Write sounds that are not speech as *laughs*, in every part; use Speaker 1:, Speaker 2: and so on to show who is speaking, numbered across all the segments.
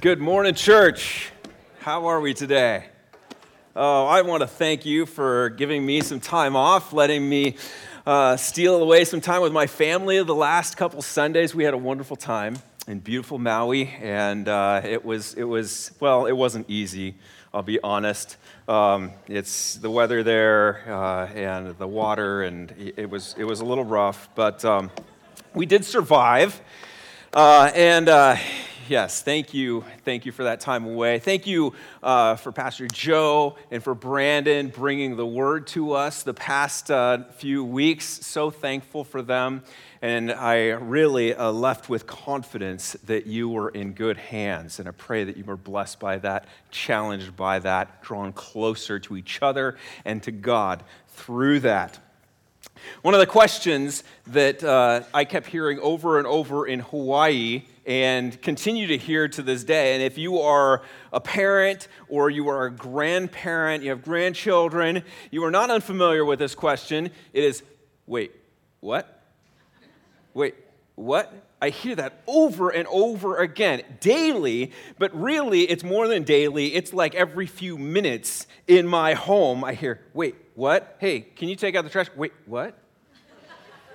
Speaker 1: Good morning, church. How are we today? Oh, I want to thank you for giving me some time off, letting me uh, steal away some time with my family the last couple Sundays. We had a wonderful time in beautiful Maui, and uh, it was it was well, it wasn't easy. I'll be honest. Um, it's the weather there uh, and the water, and it was it was a little rough, but um, we did survive. Uh, and uh, yes, thank you. Thank you for that time away. Thank you uh, for Pastor Joe and for Brandon bringing the word to us the past uh, few weeks. So thankful for them. And I really uh, left with confidence that you were in good hands. And I pray that you were blessed by that, challenged by that, drawn closer to each other and to God through that. One of the questions that uh, I kept hearing over and over in Hawaii and continue to hear to this day, and if you are a parent or you are a grandparent, you have grandchildren, you are not unfamiliar with this question, it is wait, what? Wait, what? I hear that over and over again, daily, but really it's more than daily. It's like every few minutes in my home, I hear, wait, what? Hey, can you take out the trash? Wait, what?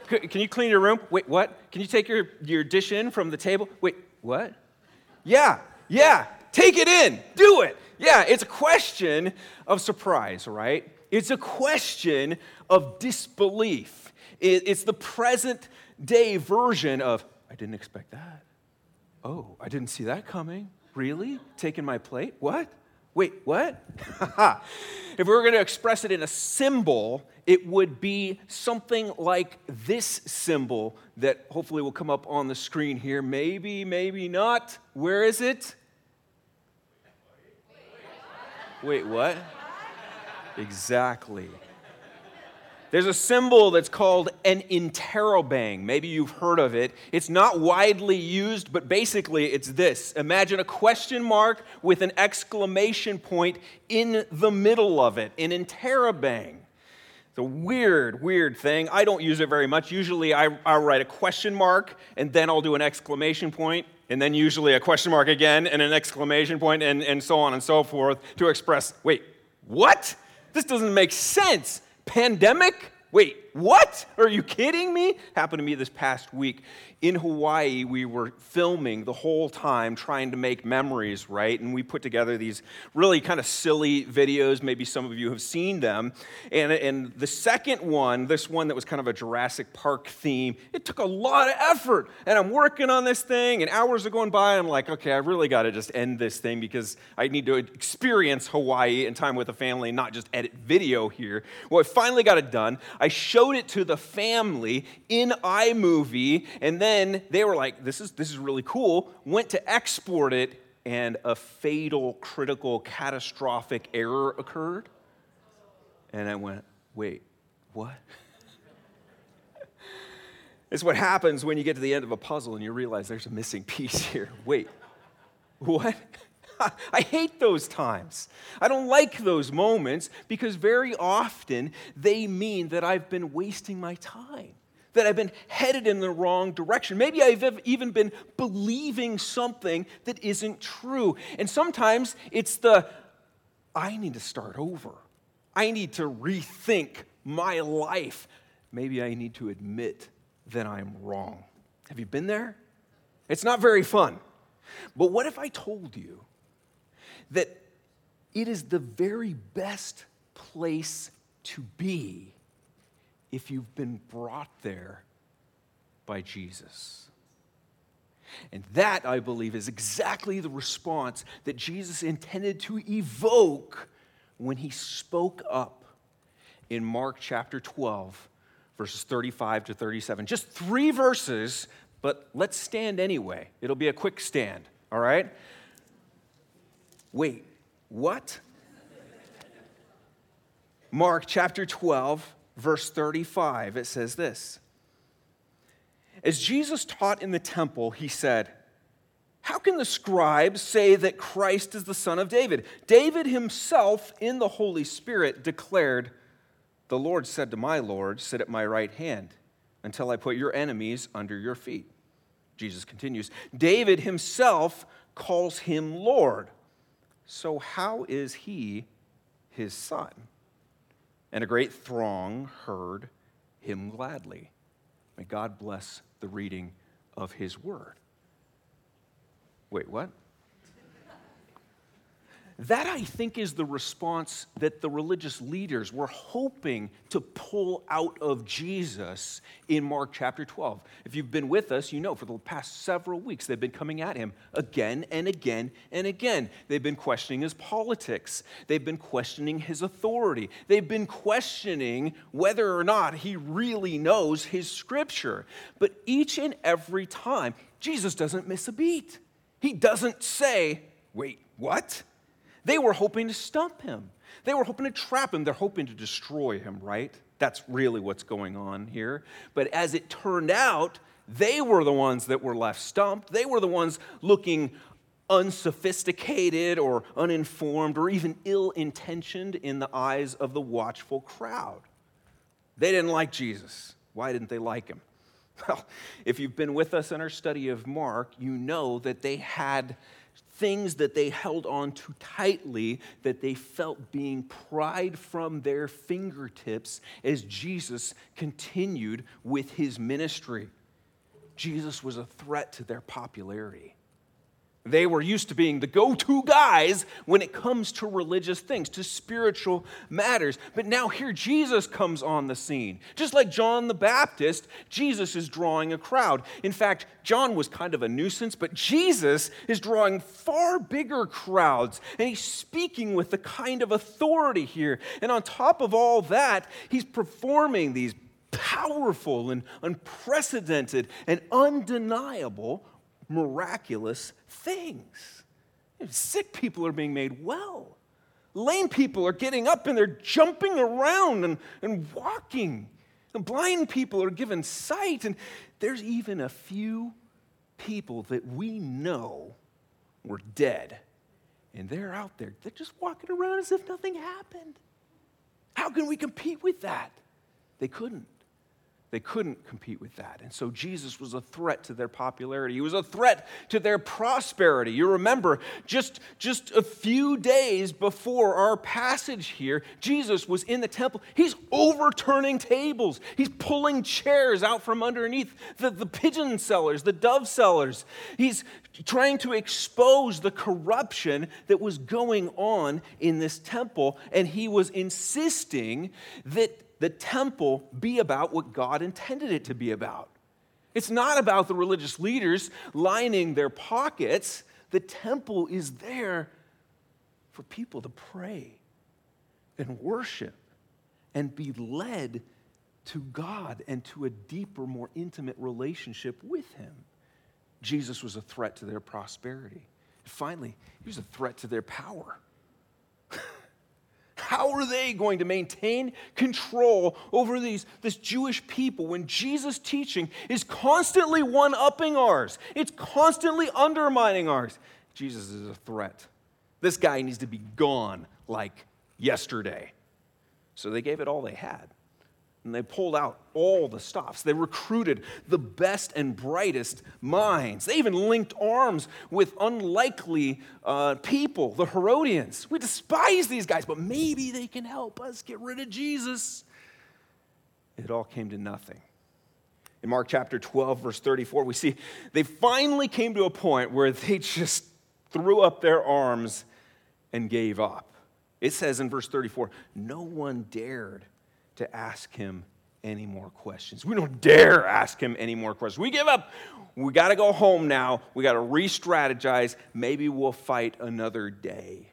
Speaker 1: Can you clean your room? Wait, what? Can you take your, your dish in from the table? Wait, what? Yeah, yeah, take it in, do it. Yeah, it's a question of surprise, right? It's a question of disbelief. It's the present day version of, I didn't expect that. Oh, I didn't see that coming. Really? Taking my plate? What? Wait, what? *laughs* if we were going to express it in a symbol, it would be something like this symbol that hopefully will come up on the screen here. Maybe, maybe not. Where is it? Wait, what? Exactly. There's a symbol that's called an interrobang. Maybe you've heard of it. It's not widely used, but basically it's this. Imagine a question mark with an exclamation point in the middle of it, an interrobang. It's a weird, weird thing. I don't use it very much. Usually I, I'll write a question mark and then I'll do an exclamation point and then usually a question mark again and an exclamation point and, and so on and so forth to express, wait, what? This doesn't make sense. Pandemic? Wait, what? Are you kidding me? Happened to me this past week in Hawaii, we were filming the whole time trying to make memories, right? And we put together these really kind of silly videos. Maybe some of you have seen them. And, and the second one, this one that was kind of a Jurassic Park theme, it took a lot of effort. And I'm working on this thing, and hours are going by. I'm like, okay, I really got to just end this thing because I need to experience Hawaii and time with the family, not just edit video here. Well, I finally got it done. I showed it to the family in iMovie, and then then they were like, this is, this is really cool, went to export it, and a fatal, critical, catastrophic error occurred. And I went, wait, what? *laughs* it's what happens when you get to the end of a puzzle and you realize there's a missing piece here. Wait, what? *laughs* I hate those times. I don't like those moments because very often they mean that I've been wasting my time that I've been headed in the wrong direction. Maybe I've even been believing something that isn't true. And sometimes it's the, I need to start over. I need to rethink my life. Maybe I need to admit that I'm wrong. Have you been there? It's not very fun. But what if I told you that it is the very best place to be if you've been brought there by Jesus. And that, I believe, is exactly the response that Jesus intended to evoke when he spoke up in Mark chapter 12, verses 35 to 37. Just three verses, but let's stand anyway. It'll be a quick stand, all right? Wait, what? Mark chapter 12, verse 35, it says this As Jesus taught in the temple, he said, How can the scribes say that Christ is the son of David? David himself, in the Holy Spirit, declared, The Lord said to my Lord, Sit at my right hand until I put your enemies under your feet. Jesus continues, David himself calls him Lord. So, how is he his son? And a great throng heard him gladly. May God bless the reading of his word. Wait, what? That, I think, is the response that the religious leaders were hoping to pull out of Jesus in Mark chapter 12. If you've been with us, you know for the past several weeks they've been coming at him again and again and again. They've been questioning his politics, they've been questioning his authority, they've been questioning whether or not he really knows his scripture. But each and every time, Jesus doesn't miss a beat. He doesn't say, wait, what? They were hoping to stump him. They were hoping to trap him. They're hoping to destroy him, right? That's really what's going on here. But as it turned out, they were the ones that were left stumped. They were the ones looking unsophisticated or uninformed or even ill intentioned in the eyes of the watchful crowd. They didn't like Jesus. Why didn't they like him? Well, if you've been with us in our study of Mark, you know that they had things that they held on to tightly that they felt being pried from their fingertips as Jesus continued with his ministry. Jesus was a threat to their popularity. They were used to being the go to guys when it comes to religious things, to spiritual matters. But now here Jesus comes on the scene. Just like John the Baptist, Jesus is drawing a crowd. In fact, John was kind of a nuisance, but Jesus is drawing far bigger crowds. And he's speaking with the kind of authority here. And on top of all that, he's performing these powerful and unprecedented and undeniable miraculous things. Sick people are being made well. Lame people are getting up and they're jumping around and, and walking. And blind people are given sight. And there's even a few people that we know were dead. And they're out there. They're just walking around as if nothing happened. How can we compete with that? They couldn't. They couldn't compete with that. And so Jesus was a threat to their popularity. He was a threat to their prosperity. You remember, just, just a few days before our passage here, Jesus was in the temple. He's overturning tables, he's pulling chairs out from underneath the, the pigeon sellers, the dove sellers. He's trying to expose the corruption that was going on in this temple. And he was insisting that the temple be about what God intended it to be about. It's not about the religious leaders lining their pockets. The temple is there for people to pray and worship and be led to God and to a deeper, more intimate relationship with Him. Jesus was a threat to their prosperity. finally, he was a threat to their power. How are they going to maintain control over these, this Jewish people when Jesus' teaching is constantly one upping ours? It's constantly undermining ours. Jesus is a threat. This guy needs to be gone like yesterday. So they gave it all they had and they pulled out all the stops. They recruited the best and brightest minds. They even linked arms with unlikely uh, people, the Herodians. We despise these guys, but maybe they can help us get rid of Jesus. It all came to nothing. In Mark chapter 12, verse 34, we see they finally came to a point where they just threw up their arms and gave up. It says in verse 34 no one dared to ask him any more questions. We don't dare ask him any more questions. We give up. We got to go home now. We got to re strategize. Maybe we'll fight another day.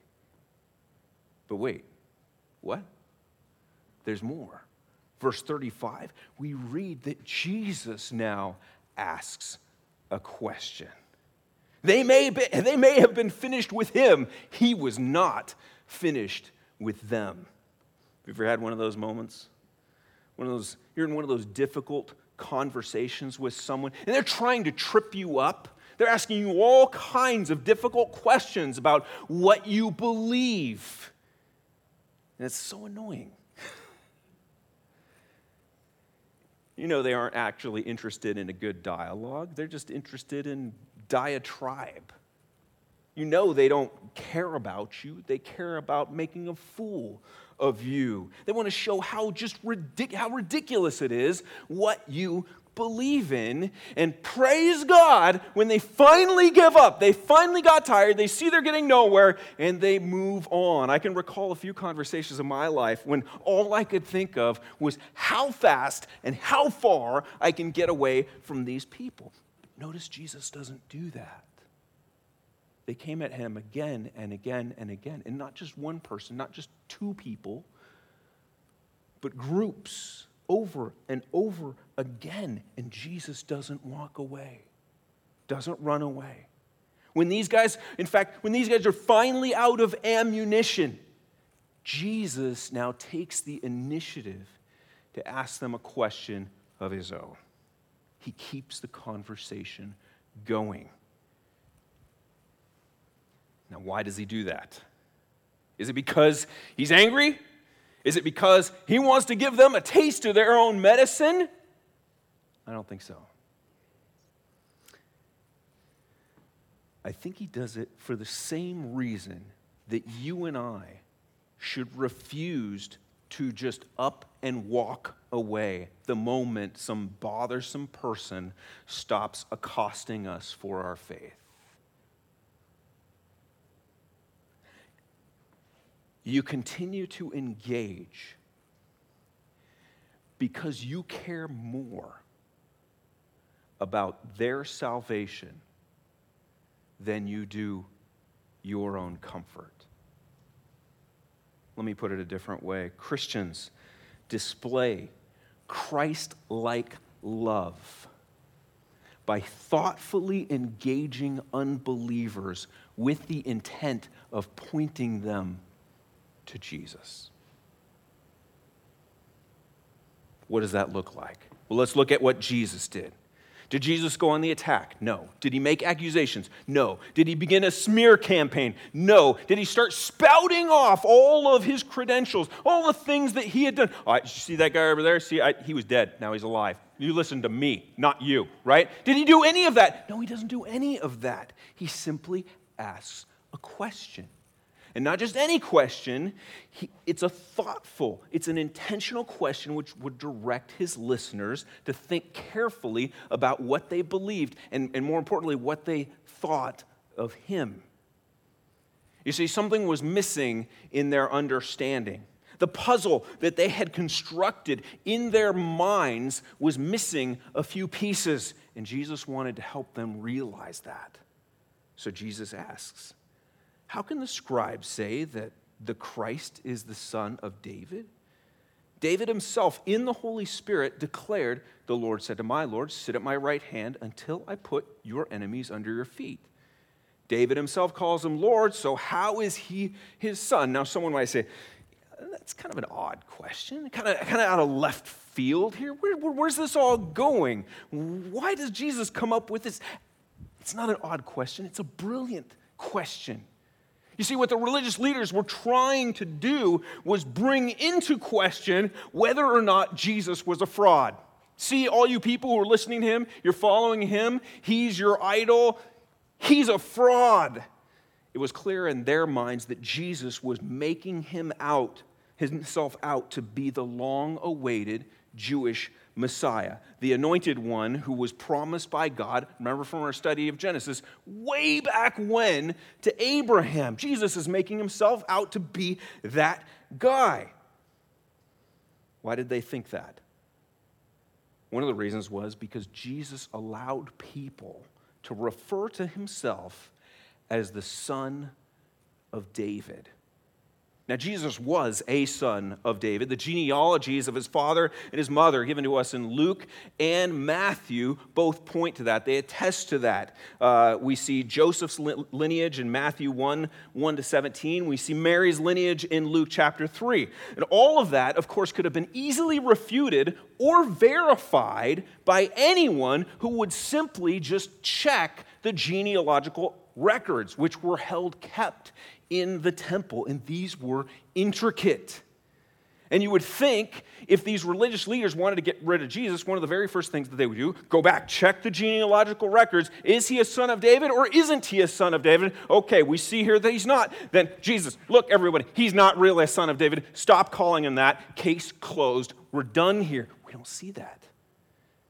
Speaker 1: But wait, what? There's more. Verse 35, we read that Jesus now asks a question. They may, be, they may have been finished with him, he was not finished with them. Have you ever had one of those moments? One of those, you're in one of those difficult conversations with someone, and they're trying to trip you up. They're asking you all kinds of difficult questions about what you believe. And it's so annoying. *laughs* you know they aren't actually interested in a good dialogue, they're just interested in diatribe. You know they don't care about you, they care about making a fool of you. They want to show how just ridic- how ridiculous it is what you believe in and praise God when they finally give up. They finally got tired. They see they're getting nowhere and they move on. I can recall a few conversations in my life when all I could think of was how fast and how far I can get away from these people. But notice Jesus doesn't do that. They came at him again and again and again. And not just one person, not just two people, but groups over and over again. And Jesus doesn't walk away, doesn't run away. When these guys, in fact, when these guys are finally out of ammunition, Jesus now takes the initiative to ask them a question of his own. He keeps the conversation going. Now, why does he do that? Is it because he's angry? Is it because he wants to give them a taste of their own medicine? I don't think so. I think he does it for the same reason that you and I should refuse to just up and walk away the moment some bothersome person stops accosting us for our faith. You continue to engage because you care more about their salvation than you do your own comfort. Let me put it a different way Christians display Christ like love by thoughtfully engaging unbelievers with the intent of pointing them to Jesus. What does that look like? Well, let's look at what Jesus did. Did Jesus go on the attack? No. Did he make accusations? No. Did he begin a smear campaign? No. Did he start spouting off all of his credentials, all the things that he had done? All right, see that guy over there? See, I, he was dead. Now he's alive. You listen to me, not you, right? Did he do any of that? No, he doesn't do any of that. He simply asks a question. And not just any question, he, it's a thoughtful, it's an intentional question which would direct his listeners to think carefully about what they believed and, and more importantly, what they thought of him. You see, something was missing in their understanding. The puzzle that they had constructed in their minds was missing a few pieces, and Jesus wanted to help them realize that. So Jesus asks, how can the scribes say that the Christ is the son of David? David himself, in the Holy Spirit, declared, The Lord said to my Lord, Sit at my right hand until I put your enemies under your feet. David himself calls him Lord, so how is he his son? Now, someone might say, That's kind of an odd question, kind of, kind of out of left field here. Where, where, where's this all going? Why does Jesus come up with this? It's not an odd question, it's a brilliant question. You see, what the religious leaders were trying to do was bring into question whether or not Jesus was a fraud. See, all you people who are listening to him, you're following him, he's your idol, he's a fraud. It was clear in their minds that Jesus was making him out, himself out to be the long awaited Jewish Messiah, the anointed one who was promised by God. Remember from our study of Genesis, way back when to Abraham. Jesus is making himself out to be that guy. Why did they think that? One of the reasons was because Jesus allowed people to refer to himself as the son of David. Now, Jesus was a son of David. The genealogies of his father and his mother, given to us in Luke and Matthew, both point to that. They attest to that. Uh, we see Joseph's lineage in Matthew 1 1 to 17. We see Mary's lineage in Luke chapter 3. And all of that, of course, could have been easily refuted or verified by anyone who would simply just check the genealogical records, which were held kept in the temple, and these were intricate. And you would think if these religious leaders wanted to get rid of Jesus, one of the very first things that they would do, go back, check the genealogical records. Is he a son of David or isn't he a son of David? Okay, we see here that he's not. Then Jesus, look, everybody, he's not really a son of David. Stop calling him that. Case closed. We're done here. We don't see that.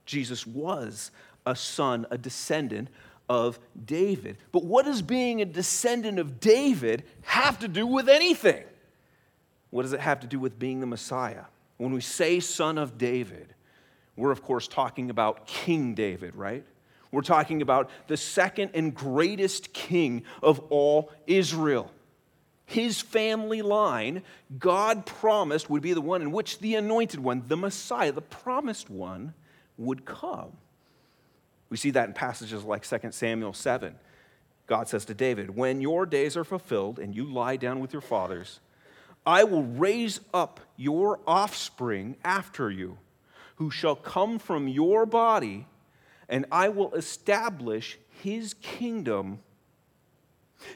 Speaker 1: Jesus was a son, a descendant of David. But what does being a descendant of David have to do with anything? What does it have to do with being the Messiah? When we say son of David, we're of course talking about King David, right? We're talking about the second and greatest king of all Israel. His family line, God promised, would be the one in which the anointed one, the Messiah, the promised one, would come. We see that in passages like 2 Samuel 7. God says to David, When your days are fulfilled and you lie down with your fathers, I will raise up your offspring after you, who shall come from your body, and I will establish his kingdom.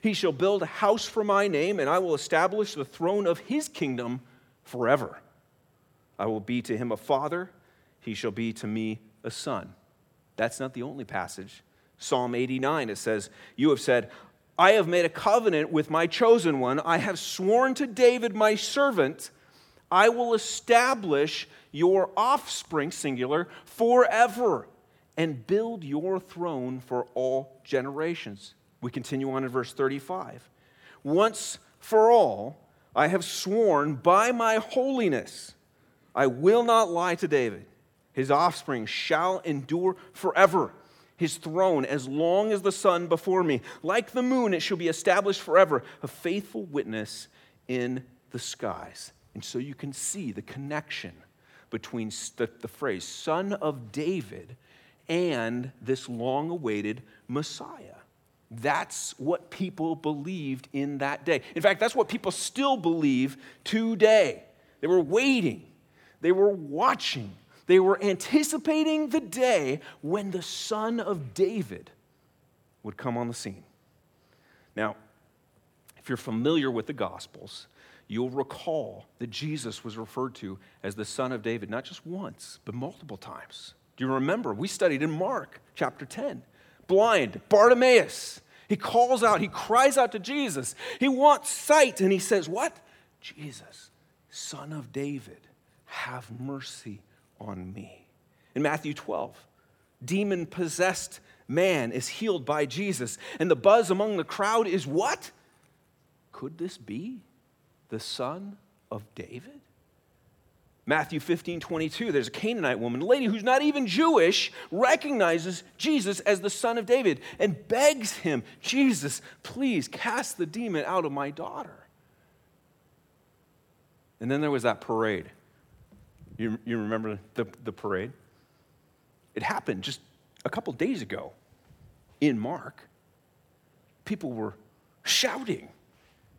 Speaker 1: He shall build a house for my name, and I will establish the throne of his kingdom forever. I will be to him a father, he shall be to me a son. That's not the only passage. Psalm 89, it says, You have said, I have made a covenant with my chosen one. I have sworn to David, my servant, I will establish your offspring, singular, forever and build your throne for all generations. We continue on in verse 35. Once for all, I have sworn by my holiness, I will not lie to David. His offspring shall endure forever his throne as long as the sun before me. Like the moon, it shall be established forever, a faithful witness in the skies. And so you can see the connection between the, the phrase son of David and this long awaited Messiah. That's what people believed in that day. In fact, that's what people still believe today. They were waiting, they were watching they were anticipating the day when the son of David would come on the scene. Now, if you're familiar with the Gospels, you'll recall that Jesus was referred to as the son of David not just once, but multiple times. Do you remember? We studied in Mark chapter 10. Blind, Bartimaeus. He calls out, he cries out to Jesus. He wants sight, and he says, What? Jesus, son of David, have mercy on me. In Matthew 12, demon possessed man is healed by Jesus, and the buzz among the crowd is what? Could this be the son of David? Matthew 15, 22, there's a Canaanite woman, a lady who's not even Jewish, recognizes Jesus as the son of David and begs him, Jesus, please cast the demon out of my daughter. And then there was that parade you, you remember the, the parade? It happened just a couple days ago in Mark. People were shouting.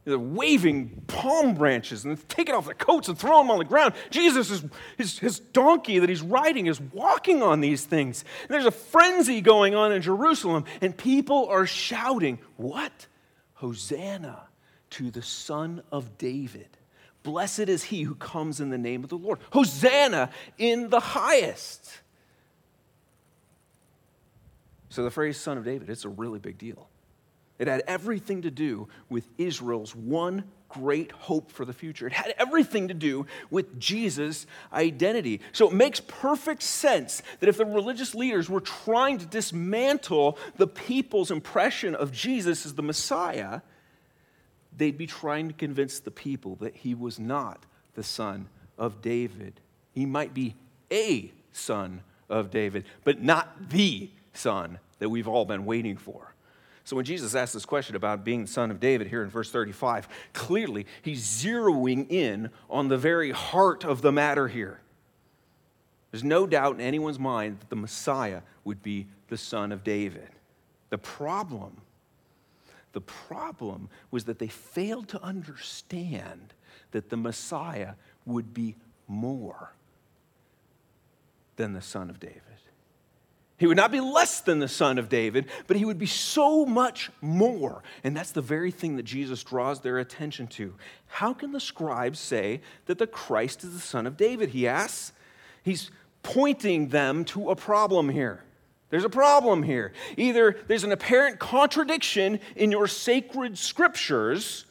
Speaker 1: They're waving palm branches and taking off their coats and throwing them on the ground. Jesus, is, his, his donkey that he's riding, is walking on these things. And there's a frenzy going on in Jerusalem, and people are shouting, What? Hosanna to the Son of David. Blessed is he who comes in the name of the Lord. Hosanna in the highest. So the phrase son of David, it's a really big deal. It had everything to do with Israel's one great hope for the future. It had everything to do with Jesus' identity. So it makes perfect sense that if the religious leaders were trying to dismantle the people's impression of Jesus as the Messiah, they'd be trying to convince the people that he was not the son of David. He might be a son of David, but not the son that we've all been waiting for. So when Jesus asks this question about being the son of David here in verse 35, clearly he's zeroing in on the very heart of the matter here. There's no doubt in anyone's mind that the Messiah would be the son of David. The problem the problem was that they failed to understand that the Messiah would be more than the son of David. He would not be less than the son of David, but he would be so much more. And that's the very thing that Jesus draws their attention to. How can the scribes say that the Christ is the son of David? He asks. He's pointing them to a problem here. There's a problem here. Either there's an apparent contradiction in your sacred scriptures,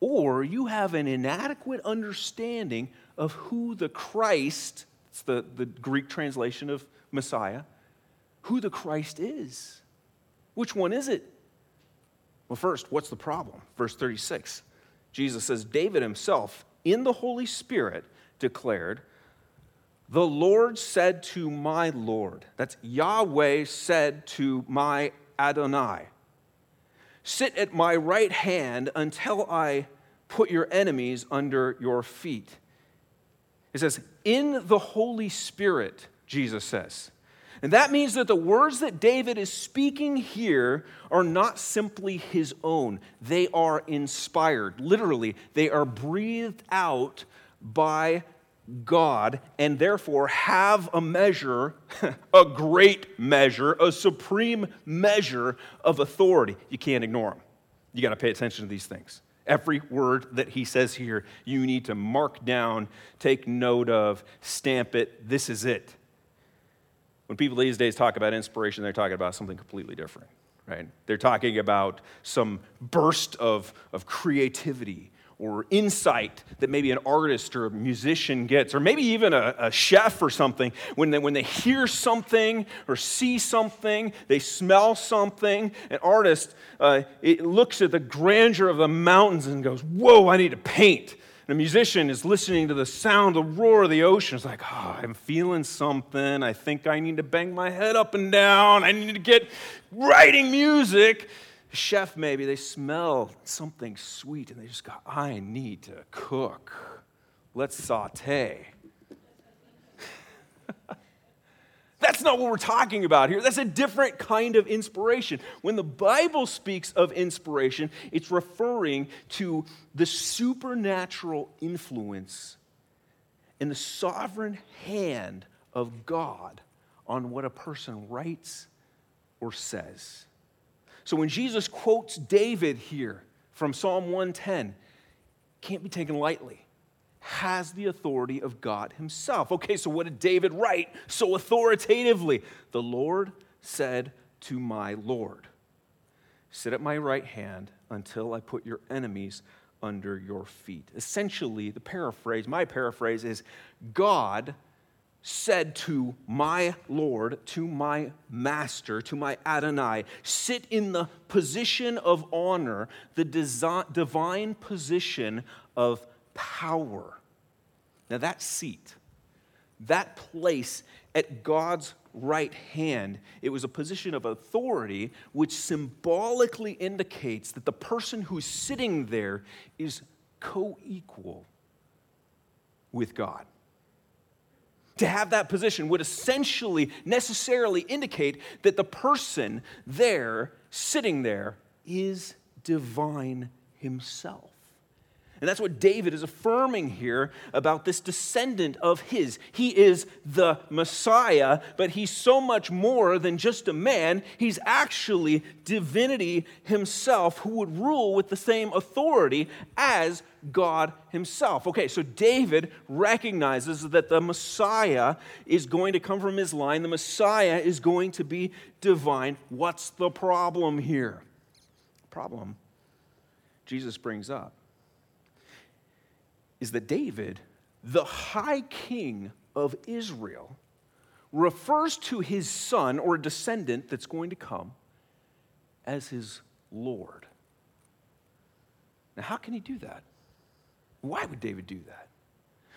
Speaker 1: or you have an inadequate understanding of who the Christ, it's the, the Greek translation of Messiah, who the Christ is. Which one is it? Well, first, what's the problem? Verse 36. Jesus says, David himself, in the Holy Spirit, declared, The Lord said to my Lord, that's Yahweh said to my Adonai, Sit at my right hand until I put your enemies under your feet. It says, In the Holy Spirit, Jesus says. And that means that the words that David is speaking here are not simply his own, they are inspired. Literally, they are breathed out by God and therefore have a measure, *laughs* a great measure, a supreme measure of authority. You can't ignore him. You got to pay attention to these things. Every word that he says here, you need to mark down, take note of, stamp it. This is it. When people these days talk about inspiration, they're talking about something completely different, right? They're talking about some burst of, of creativity or insight that maybe an artist or a musician gets, or maybe even a, a chef or something. When they, when they hear something or see something, they smell something. An artist uh, it looks at the grandeur of the mountains and goes, Whoa, I need to paint. And a musician is listening to the sound, the roar of the ocean. It's like, oh, I'm feeling something. I think I need to bang my head up and down. I need to get writing music. Chef, maybe, they smell something sweet and they just go, I need to cook. Let's saute. *laughs* That's not what we're talking about here. That's a different kind of inspiration. When the Bible speaks of inspiration, it's referring to the supernatural influence and the sovereign hand of God on what a person writes or says. So when Jesus quotes David here from Psalm 110, can't be taken lightly has the authority of God Himself. Okay, so what did David write so authoritatively? The Lord said to my Lord, Sit at my right hand until I put your enemies under your feet. Essentially, the paraphrase, my paraphrase is God said to my Lord, to my master, to my Adonai, sit in the position of honor, the divine position of power. Now, that seat, that place at God's right hand, it was a position of authority which symbolically indicates that the person who's sitting there is co equal with God. To have that position would essentially, necessarily indicate that the person there, sitting there, is divine himself. And that's what David is affirming here about this descendant of his. He is the Messiah, but he's so much more than just a man. He's actually divinity himself who would rule with the same authority as God himself. Okay, so David recognizes that the Messiah is going to come from his line, the Messiah is going to be divine. What's the problem here? Problem Jesus brings up is that David, the high king of Israel, refers to his son or a descendant that's going to come as his Lord. Now, how can he do that? Why would David do that?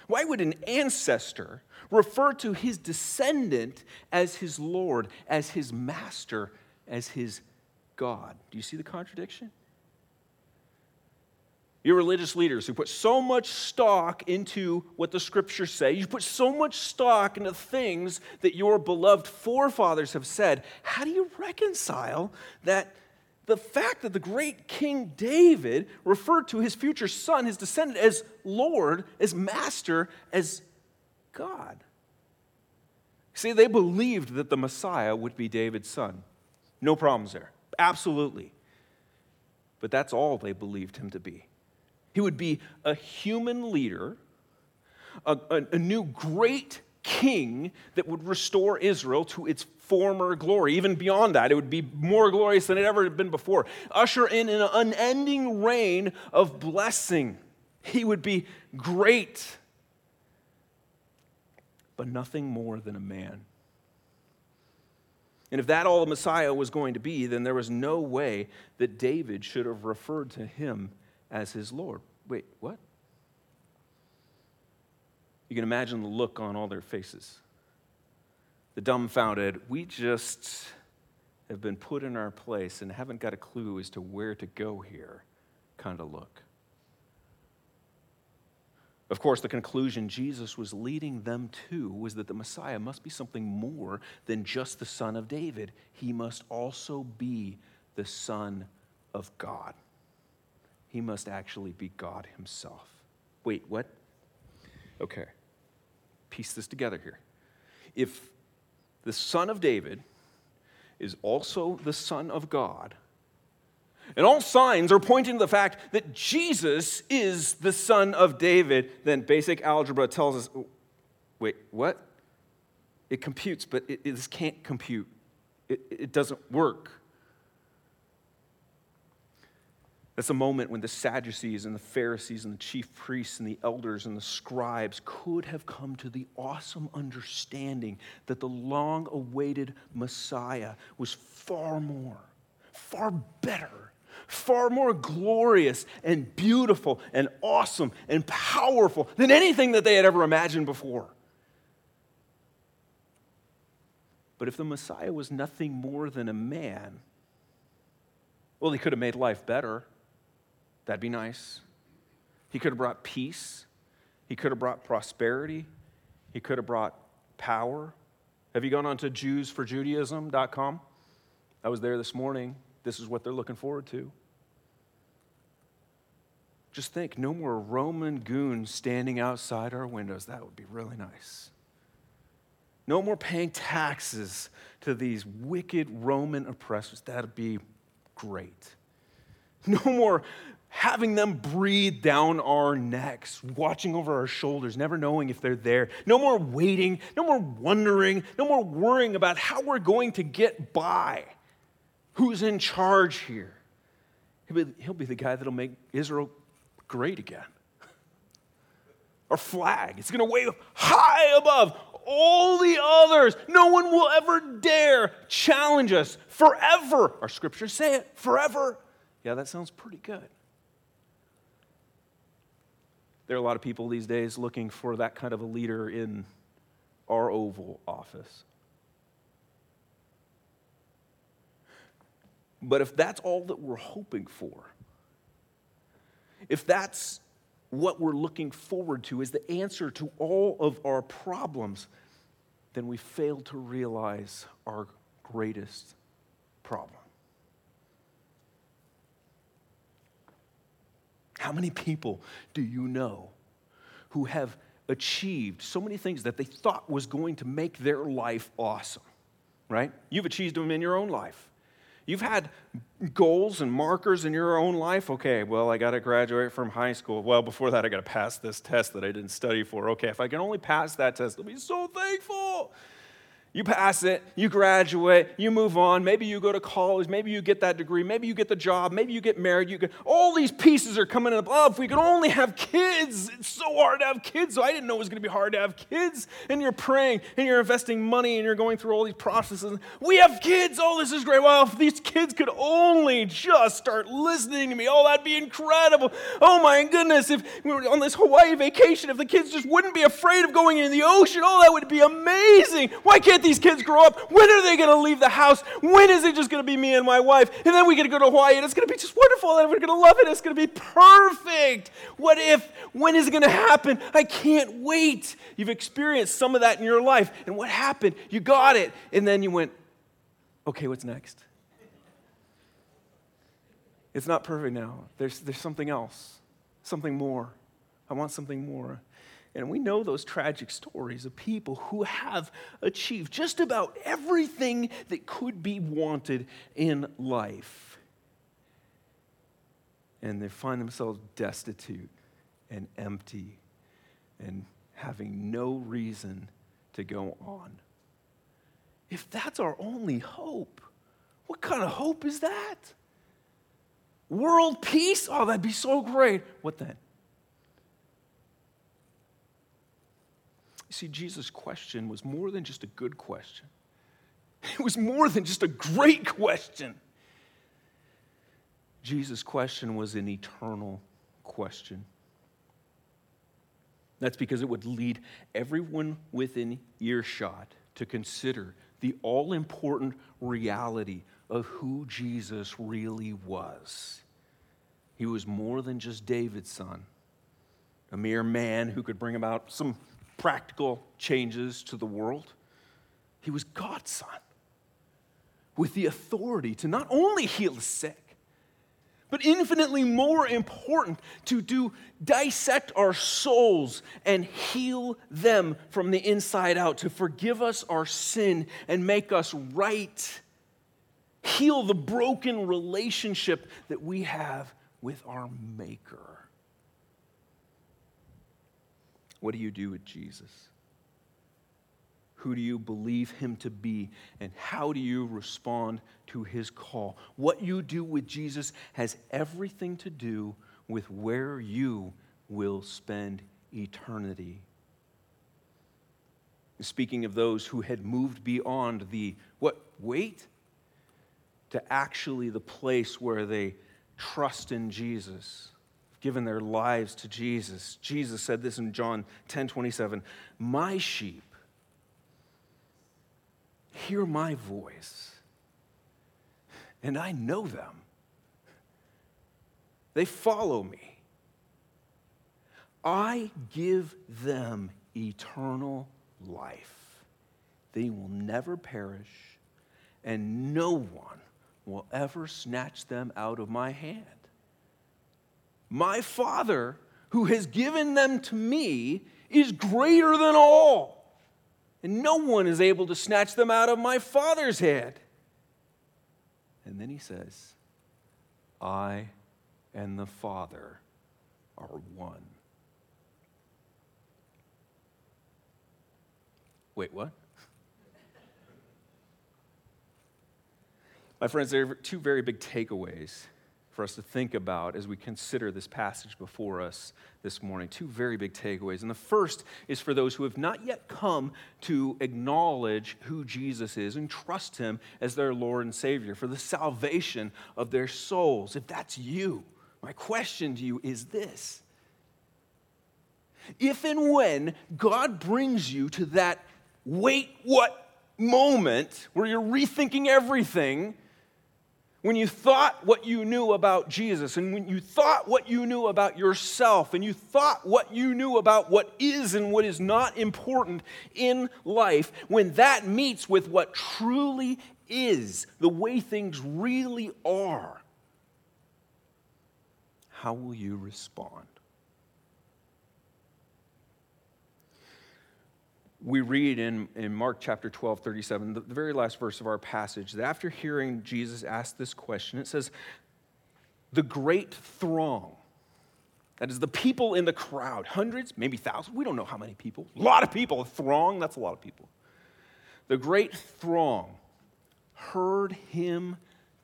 Speaker 1: Why would an ancestor refer to his descendant as his Lord, as his master, as his God? Do you see the contradiction? Your religious leaders who put so much stock into what the scriptures say, you put so much stock into things that your beloved forefathers have said. How do you reconcile that the fact that the great King David referred to his future son, his descendant, as Lord, as Master, as God? See, they believed that the Messiah would be David's son. No problems there. Absolutely. But that's all they believed him to be. He would be a human leader, a, a, a new great king that would restore Israel to its former glory. Even beyond that, it would be more glorious than it ever had been before. Usher in an unending reign of blessing. He would be great but nothing more than a man. And if that all the Messiah was going to be, then there was no way that David should have referred to him as his Lord. Wait, what? You can imagine the look on all their faces. The dumbfounded, we just have been put in our place and haven't got a clue as to where to go here kind of look. Of course, the conclusion Jesus was leading them to was that the Messiah must be something more than just the Son of David. He must also be the Son of God. He must actually be God Himself. Wait, what? Okay. Piece this together here. If the Son of David is also the Son of God, and all signs are pointing to the fact that Jesus is the son of David. Then basic algebra tells us wait, what? It computes, but it, it can't compute. It, it doesn't work. That's a moment when the Sadducees and the Pharisees and the chief priests and the elders and the scribes could have come to the awesome understanding that the long awaited Messiah was far more, far better far more glorious and beautiful and awesome and powerful than anything that they had ever imagined before. But if the Messiah was nothing more than a man, well, he could have made life better. That'd be nice. He could have brought peace. He could have brought prosperity. He could have brought power. Have you gone on to JewsForJudaism.com? I was there this morning. This is what they're looking forward to. Just think no more Roman goons standing outside our windows. That would be really nice. No more paying taxes to these wicked Roman oppressors. That'd be great. *laughs* No more having them breathe down our necks, watching over our shoulders, never knowing if they're there. No more waiting, no more wondering, no more worrying about how we're going to get by. Who's in charge here? He'll be, he'll be the guy that'll make Israel great again. *laughs* Our flag, it's going to wave high above all the others. No one will ever dare challenge us forever. Our scriptures say it forever. Yeah, that sounds pretty good. There are a lot of people these days looking for that kind of a leader in our Oval Office. But if that's all that we're hoping for, if that's what we're looking forward to is the answer to all of our problems, then we fail to realize our greatest problem. How many people do you know who have achieved so many things that they thought was going to make their life awesome? Right? You've achieved them in your own life. You've had goals and markers in your own life. Okay, well, I got to graduate from high school. Well, before that, I got to pass this test that I didn't study for. Okay, if I can only pass that test, I'll be so thankful. You pass it, you graduate, you move on. Maybe you go to college, maybe you get that degree, maybe you get the job, maybe you get married. You get all these pieces are coming up. Oh, if we could only have kids. It's so hard to have kids. So I didn't know it was going to be hard to have kids. And you're praying and you're investing money and you're going through all these processes. We have kids. Oh, this is great. Well, if these kids could only just start listening to me, oh, that'd be incredible. Oh my goodness, if we were on this Hawaii vacation, if the kids just wouldn't be afraid of going in the ocean, oh, that would be amazing. Why can't these kids grow up? When are they going to leave the house? When is it just going to be me and my wife? And then we get to go to Hawaii and it's going to be just wonderful and we're going to love it. It's going to be perfect. What if? When is it going to happen? I can't wait. You've experienced some of that in your life. And what happened? You got it. And then you went, okay, what's next? It's not perfect now. There's, there's something else, something more. I want something more. And we know those tragic stories of people who have achieved just about everything that could be wanted in life. And they find themselves destitute and empty and having no reason to go on. If that's our only hope, what kind of hope is that? World peace? Oh, that'd be so great. What then? You see, Jesus' question was more than just a good question, it was more than just a great question. Jesus' question was an eternal question. That's because it would lead everyone within earshot to consider the all important reality of who Jesus really was. He was more than just David's son, a mere man who could bring about some practical changes to the world. He was God's son with the authority to not only heal the sick, but infinitely more important to do dissect our souls and heal them from the inside out to forgive us our sin and make us right heal the broken relationship that we have with our maker what do you do with jesus who do you believe him to be? And how do you respond to his call? What you do with Jesus has everything to do with where you will spend eternity. Speaking of those who had moved beyond the what wait to actually the place where they trust in Jesus, given their lives to Jesus. Jesus said this in John 10 27 My sheep hear my voice, and I know them. They follow me. I give them eternal life. They will never perish, and no one will ever snatch them out of my hand. My Father, who has given them to me, is greater than all and no one is able to snatch them out of my Father's hand. And then he says, I and the Father are one. Wait, what? *laughs* My friends, there are two very big takeaways for us to think about as we consider this passage before us this morning. Two very big takeaways. And the first is for those who have not yet come to acknowledge who Jesus is and trust him as their Lord and Savior for the salvation of their souls. If that's you, my question to you is this If and when God brings you to that wait, what moment where you're rethinking everything, when you thought what you knew about Jesus, and when you thought what you knew about yourself, and you thought what you knew about what is and what is not important in life, when that meets with what truly is, the way things really are, how will you respond? We read in, in Mark chapter 12, 37, the, the very last verse of our passage, that after hearing Jesus ask this question, it says, The great throng, that is the people in the crowd, hundreds, maybe thousands, we don't know how many people, a lot of people, a throng, that's a lot of people. The great throng heard him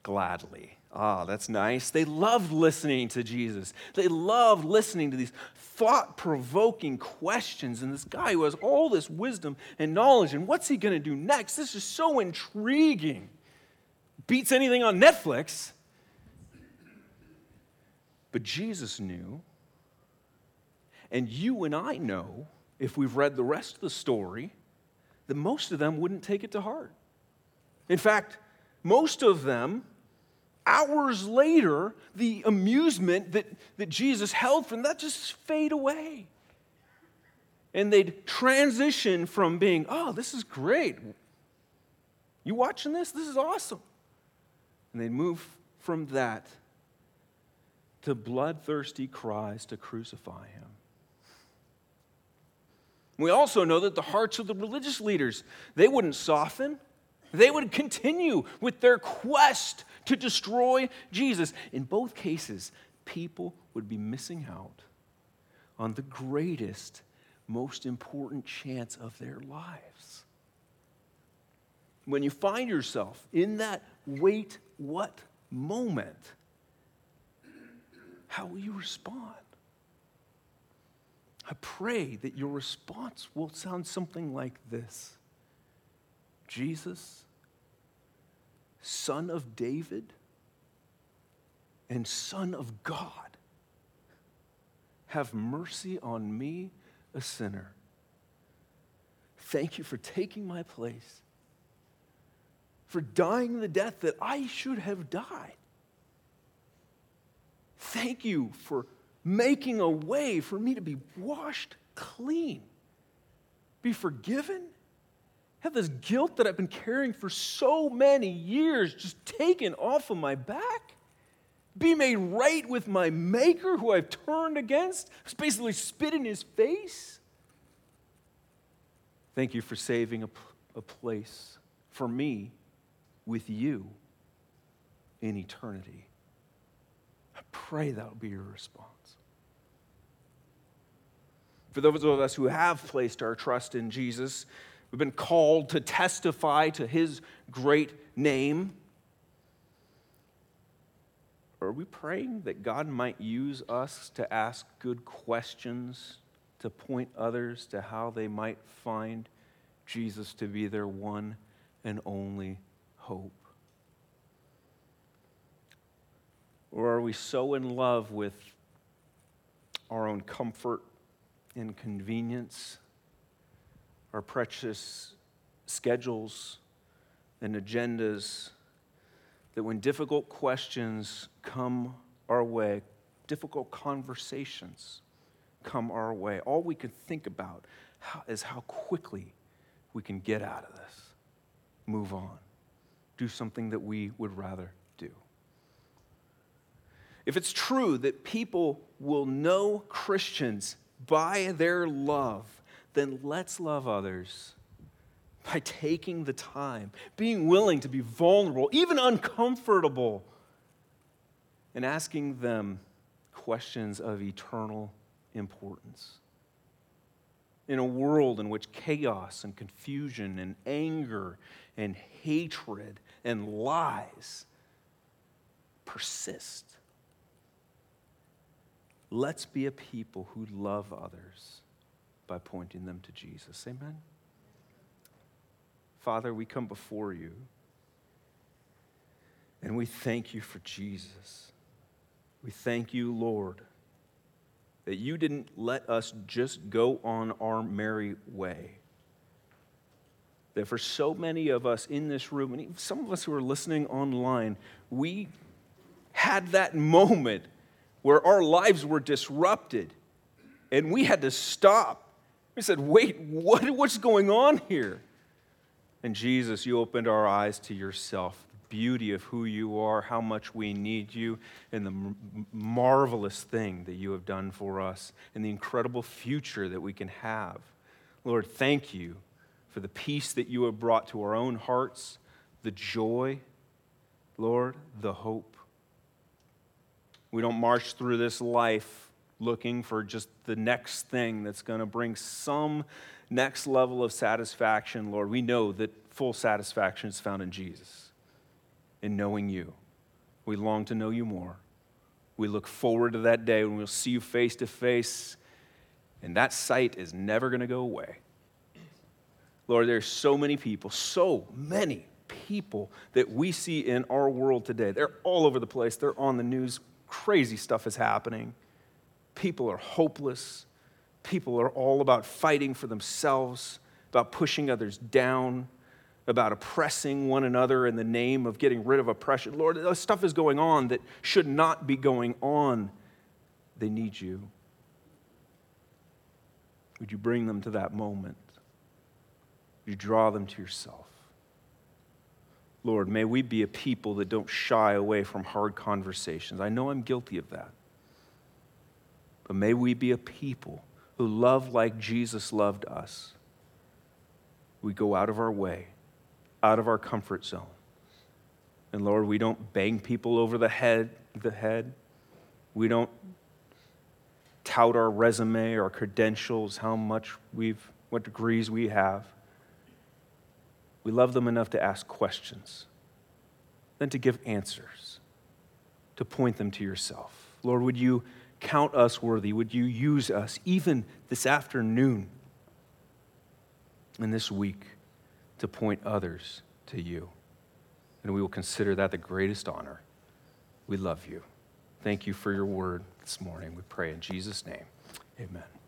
Speaker 1: gladly. Ah, that's nice. They loved listening to Jesus. They loved listening to these thought provoking questions. And this guy who has all this wisdom and knowledge, and what's he going to do next? This is so intriguing. Beats anything on Netflix. But Jesus knew, and you and I know, if we've read the rest of the story, that most of them wouldn't take it to heart. In fact, most of them hours later, the amusement that, that Jesus held from that just fade away. And they'd transition from being, oh, this is great. You watching this? This is awesome. And they'd move from that to bloodthirsty cries to crucify him. We also know that the hearts of the religious leaders, they wouldn't soften. They would continue with their quest to destroy Jesus. In both cases, people would be missing out on the greatest, most important chance of their lives. When you find yourself in that wait, what moment, how will you respond? I pray that your response will sound something like this Jesus, Son of David and Son of God, have mercy on me, a sinner. Thank you for taking my place, for dying the death that I should have died. Thank you for making a way for me to be washed clean, be forgiven, have this guilt that I've been carrying for so many years just taken off of my back, be made right with my Maker who I've turned against, who's basically spit in his face. Thank you for saving a, a place for me with you in eternity. I pray that will be your response. For those of us who have placed our trust in Jesus, we've been called to testify to his great name. Are we praying that God might use us to ask good questions, to point others to how they might find Jesus to be their one and only hope? Or are we so in love with our own comfort and convenience, our precious schedules and agendas, that when difficult questions come our way, difficult conversations come our way, all we can think about is how quickly we can get out of this, move on, do something that we would rather do. If it's true that people will know Christians by their love, then let's love others by taking the time, being willing to be vulnerable, even uncomfortable, and asking them questions of eternal importance. In a world in which chaos and confusion and anger and hatred and lies persist, Let's be a people who love others by pointing them to Jesus. Amen. Father, we come before you and we thank you for Jesus. We thank you, Lord, that you didn't let us just go on our merry way. That for so many of us in this room, and even some of us who are listening online, we had that moment where our lives were disrupted and we had to stop. We said, wait, what, what's going on here? And Jesus, you opened our eyes to yourself, the beauty of who you are, how much we need you, and the marvelous thing that you have done for us, and the incredible future that we can have. Lord, thank you for the peace that you have brought to our own hearts, the joy, Lord, the hope. We don't march through this life looking for just the next thing that's going to bring some next level of satisfaction, Lord. We know that full satisfaction is found in Jesus, in knowing you. We long to know you more. We look forward to that day when we'll see you face to face, and that sight is never going to go away. Lord, there's so many people, so many people that we see in our world today. They're all over the place. They're on the news crazy stuff is happening. People are hopeless. People are all about fighting for themselves, about pushing others down, about oppressing one another in the name of getting rid of oppression. Lord, stuff is going on that should not be going on. They need you. Would you bring them to that moment? Would you draw them to yourself? Lord, may we be a people that don't shy away from hard conversations. I know I'm guilty of that. But may we be a people who love like Jesus loved us, we go out of our way, out of our comfort zone. And Lord, we don't bang people over the head, the head. We don't tout our resume, our credentials, how much we've, what degrees we have. We love them enough to ask questions, then to give answers, to point them to yourself. Lord, would you count us worthy? Would you use us even this afternoon and this week to point others to you? And we will consider that the greatest honor. We love you. Thank you for your word this morning. We pray in Jesus' name. Amen.